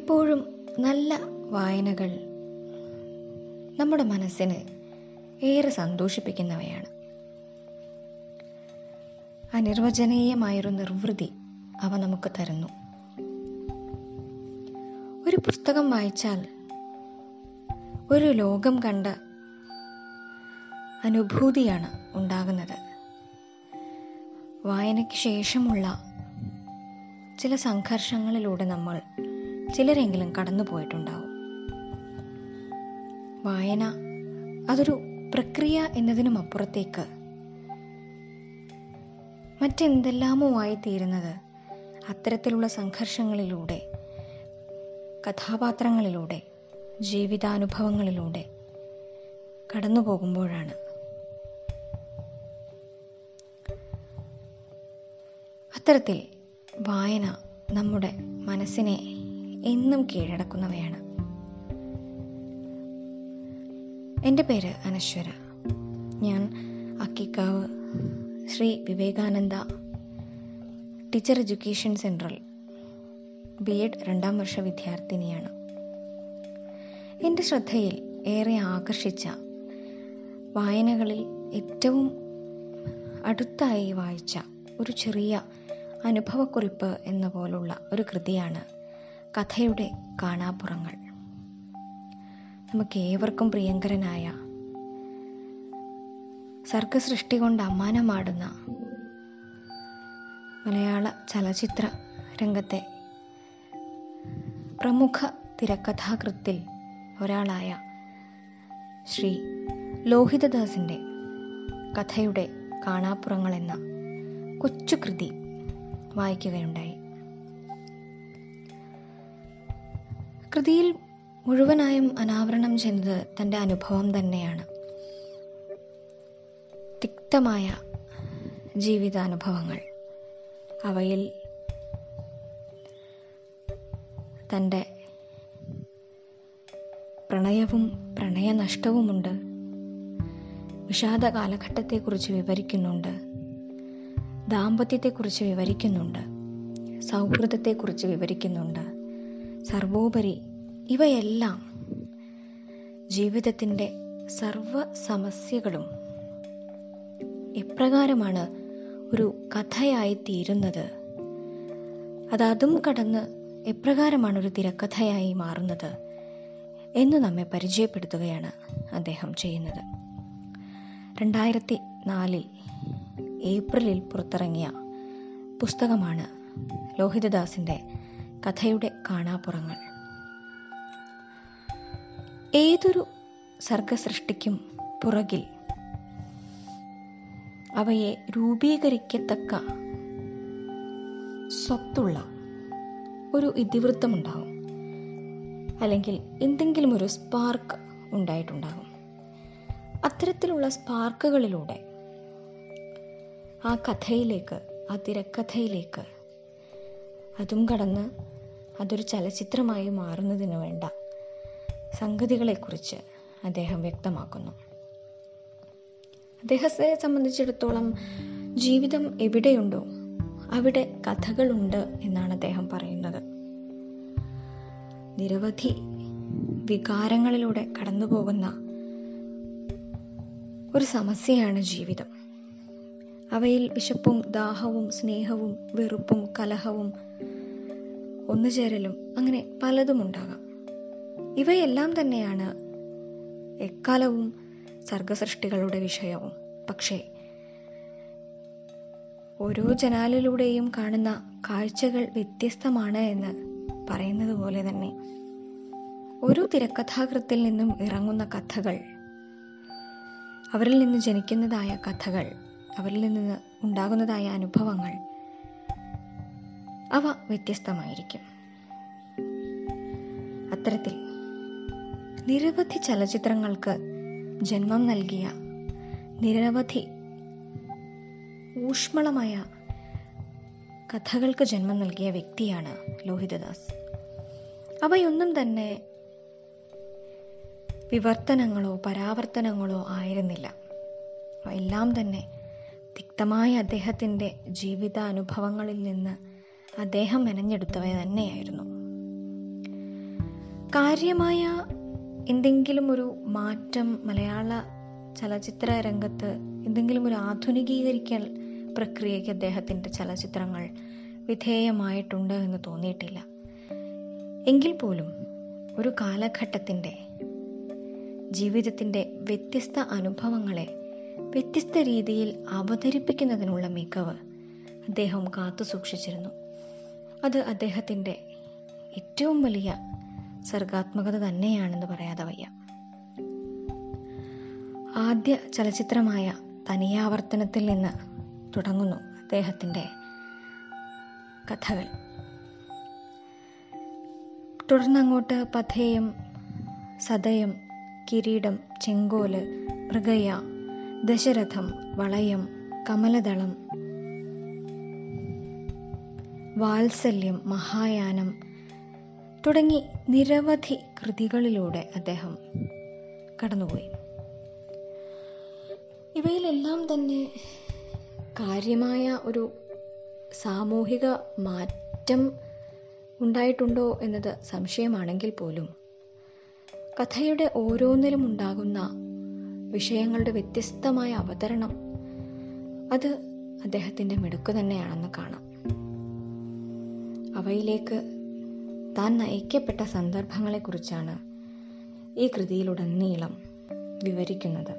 എപ്പോഴും നല്ല വായനകൾ നമ്മുടെ മനസ്സിന് ഏറെ സന്തോഷിപ്പിക്കുന്നവയാണ്. അനിർവചനീയമായൊരു നിർവൃതി അവ നമുക്ക് തരുന്നു. ഒരു പുസ്തകം വായിച്ചാൽ ഒരു ലോകം കണ്ട അനുഭൂതിയാണ് ഉണ്ടാകുന്നത്. വായനയ്ക്ക് ശേഷമുള്ള ചില സംഘർഷങ്ങളിലൂടെ നമ്മൾ ചിലരെങ്കിലും കടന്നു പോയിട്ടുണ്ടാവും. വായന അതൊരു പ്രക്രിയ എന്നതിനും അപ്പുറത്തേക്ക്. മറ്റെന്തെല്ലാമോ ആയിത്തീരുന്നത് അത്തരത്തിലുള്ള സംഘർഷങ്ങളിലൂടെ കഥാപാത്രങ്ങളിലൂടെ ജീവിതാനുഭവങ്ങളിലൂടെ കടന്നു പോകുമ്പോഴാണ്. അത്തരത്തിൽ വായന നമ്മുടെ മനസ്സിനെ എന്നും കീഴടക്കുന്നവയാണ്. എന്റെ പേര് അനശ്വര. ഞാൻ Akkikkavu Sree Vivekananda teacher education central B Ed രണ്ടാം വർഷ വിദ്യാർത്ഥിനിയാണ്. എന്റെ ശ്രദ്ധയിൽ ഏറെ ആകർഷിച്ച വായനകളിൽ ഏറ്റവും അടുത്തായി വായിച്ച ഒരു ചെറിയ അനുഭവക്കുറിപ്പ് എന്ന പോലുള്ള ഒരു കൃതിയാണ് കഥയുടെ കാണാപ്പുറങ്ങൾ. നമുക്ക് ഏവർക്കും പ്രിയങ്കരനായ സർഗസൃഷ്ടി കൊണ്ട് അമ്മാനമാടുന്ന മലയാള ചലച്ചിത്ര രംഗത്തെ പ്രമുഖ തിരക്കഥാകൃത്തിൽ ഒരാളായ ശ്രീ ലോഹിതദാസിന്റെ കഥയുടെ കാണാപ്പുറങ്ങൾ എന്ന കൊച്ചു കൃതി വായിക്കുകയുണ്ടായി. കൃതിയിൽ മുഴുവനായും അനാവരണം ചെയ്യുന്നത് തന്റെ അനുഭവം തന്നെയാണ്. തിക്തമായ ജീവിതാനുഭവങ്ങൾ. അവയിൽ തന്റെ പ്രണയവും പ്രണയനഷ്ടവുമുണ്ട്. വിഷാദ കാലഘട്ടത്തെക്കുറിച്ച് വിവരിക്കുന്നുണ്ട്. ദാമ്പത്യത്തെക്കുറിച്ച് വിവരിക്കുന്നുണ്ട്. സൗഹൃദത്തെക്കുറിച്ച് വിവരിക്കുന്നുണ്ട്. സർവോപരി ഇവയെല്ലാം ജീവിതത്തിന്റെ സർവ സമസ്യകളും എപ്രകാരമാണ് ഒരു കഥയായി തീരുന്നത്? അത് അതും കടന്ന് എപ്രകാരമാണ് ഒരു തിരക്കഥയായി മാറുന്നത് എന്ന് നമ്മെ പരിചയപ്പെടുത്തുകയാണ് അദ്ദേഹം ചെയ്യുന്നത്. രണ്ടായിരത്തി നാലിൽ ഏപ്രിലിൽ പുറത്തിറങ്ങിയ പുസ്തകമാണ് ലോഹിതദാസിന്റെ കഥയുടെ കാണാപ്പുറങ്ങൾ. ഏതൊരു സർഗസൃഷ്ടിക്കും പുറകിൽ അവയെ രൂപീകരിക്കത്തക്ക സ്വത്തുള്ള ഒരു ഇതിവൃത്തമുണ്ടാകും അല്ലെങ്കിൽ എന്തെങ്കിലും ഒരു സ്പാർക്ക് ഉണ്ടായിട്ടുണ്ടാകും അത്തരത്തിലുള്ള സ്പാർക്കുകളിലൂടെ ആ കഥയിലേക്ക് ആ തിരക്കഥയിലേക്ക് അതും കടന്ന് അതൊരു ചലച്ചിത്രമായി മാറുന്നതിന് വേണ്ട സംഗതികളെക്കുറിച്ച് അദ്ദേഹം വ്യക്തമാക്കുന്നു. അദ്ദേഹത്തെ സംബന്ധിച്ചിടത്തോളം ജീവിതം എവിടെയുണ്ടോ അവിടെ കഥകളുണ്ട് എന്നാണ് അദ്ദേഹം പറയുന്നത്. നിരവധി വികാരങ്ങളിലൂടെ കടന്നു പോകുന്ന ഒരു സമസ്യയാണ് ജീവിതം. അവയിൽ വിശപ്പും ദാഹവും സ്നേഹവും വെറുപ്പും കലഹവും ഒന്നുചേരലും അങ്ങനെ പലതും ഉണ്ടാകാം. ഇവയെല്ലാം തന്നെയാണ് എക്കാലവും സർഗസൃഷ്ടികളുടെ വിഷയവും. പക്ഷേ ഓരോ ജനാലിലൂടെയും കാണുന്ന കാഴ്ചകൾ വ്യത്യസ്തമാണ് എന്ന് പറയുന്നത് പോലെ തന്നെ ഒരു തിരക്കഥാകൃത്തിൽ നിന്നും ഇറങ്ങുന്ന കഥകൾ അവരിൽ നിന്ന് ജനിക്കുന്നതായ കഥകൾ അവരിൽ നിന്ന് ഉണ്ടാകുന്നതായ അനുഭവങ്ങൾ അവ വ്യത്യസ്തമായിരിക്കും. അത്തരത്തിൽ നിരവധി ചലച്ചിത്രങ്ങൾക്ക് ജന്മം നൽകിയ നിരവധി ഊഷ്മളമായ കഥകൾക്ക് ജന്മം നൽകിയ വ്യക്തിയാണ് ലോഹിതദാസ്. അവയൊന്നും തന്നെ വിവർത്തനങ്ങളോ പരാവർത്തനങ്ങളോ ആയിരുന്നില്ല. എല്ലാം തന്നെ തിക്തമായ അദ്ദേഹത്തിന്റെ ജീവിതാനുഭവങ്ങളിൽ നിന്ന് അദ്ദേഹം മെനഞ്ഞെടുത്തവ തന്നെയായിരുന്നു. കാര്യമായ എന്തെങ്കിലും ഒരു മാറ്റം മലയാള ചലച്ചിത്ര രംഗത്ത് എന്തെങ്കിലും ഒരു ആധുനികീകരിക്കൽ പ്രക്രിയയ്ക്ക് അദ്ദേഹത്തിന്റെ ചലച്ചിത്രങ്ങൾ വിധേയമായിട്ടുണ്ട് എന്ന് തോന്നിയിട്ടില്ല. എങ്കിൽ പോലും ഒരു കാലഘട്ടത്തിന്റെ ജീവിതത്തിന്റെ വ്യത്യസ്ത അനുഭവങ്ങളെ വ്യത്യസ്ത രീതിയിൽ അവതരിപ്പിക്കുന്നതിനുള്ള മികവ് അദ്ദേഹം കാത്തു സൂക്ഷിച്ചിരുന്നു. അത് അദ്ദേഹത്തിന്റെ ഏറ്റവും വലിയ സർഗാത്മകത തന്നെയാണെന്ന് പറയാതെ വയ്യ. ആദ്യ ചലച്ചിത്രമായ തനിയാവർത്തനത്തിൽ നിന്ന് തുടങ്ങുന്നു അദ്ദേഹത്തിന്റെ കഥകൾ. തുടർന്നങ്ങോട്ട് പഥേയം സതയം കിരീടം ചെങ്കോൽ മൃഗയ ദശരഥം വളയം കമലദളം വാത്സല്യം മഹായാനം തുടങ്ങി നിരവധി കൃതികളിലൂടെ അദ്ദേഹം കടന്നുപോയി. ഇവയിലെല്ലാം തന്നെ കാര്യമായ ഒരു സാമൂഹിക മാറ്റം ഉണ്ടായിട്ടുണ്ടോ എന്നത് സംശയമാണെങ്കിൽ പോലും കഥയുടെ ഓരോന്നിലും ഉണ്ടാകുന്ന വിഷയങ്ങളുടെ വ്യത്യസ്തമായ അവതരണം അത് അദ്ദേഹത്തിന്റെ മിടുക്ക് തന്നെയാണെന്ന് കാണാം. അവയിലേക്ക് താൻ നയിക്കപ്പെട്ട സന്ദർഭങ്ങളെക്കുറിച്ചാണ് ഈ കൃതിയിലുടനീളം വിവരിക്കുന്നത്.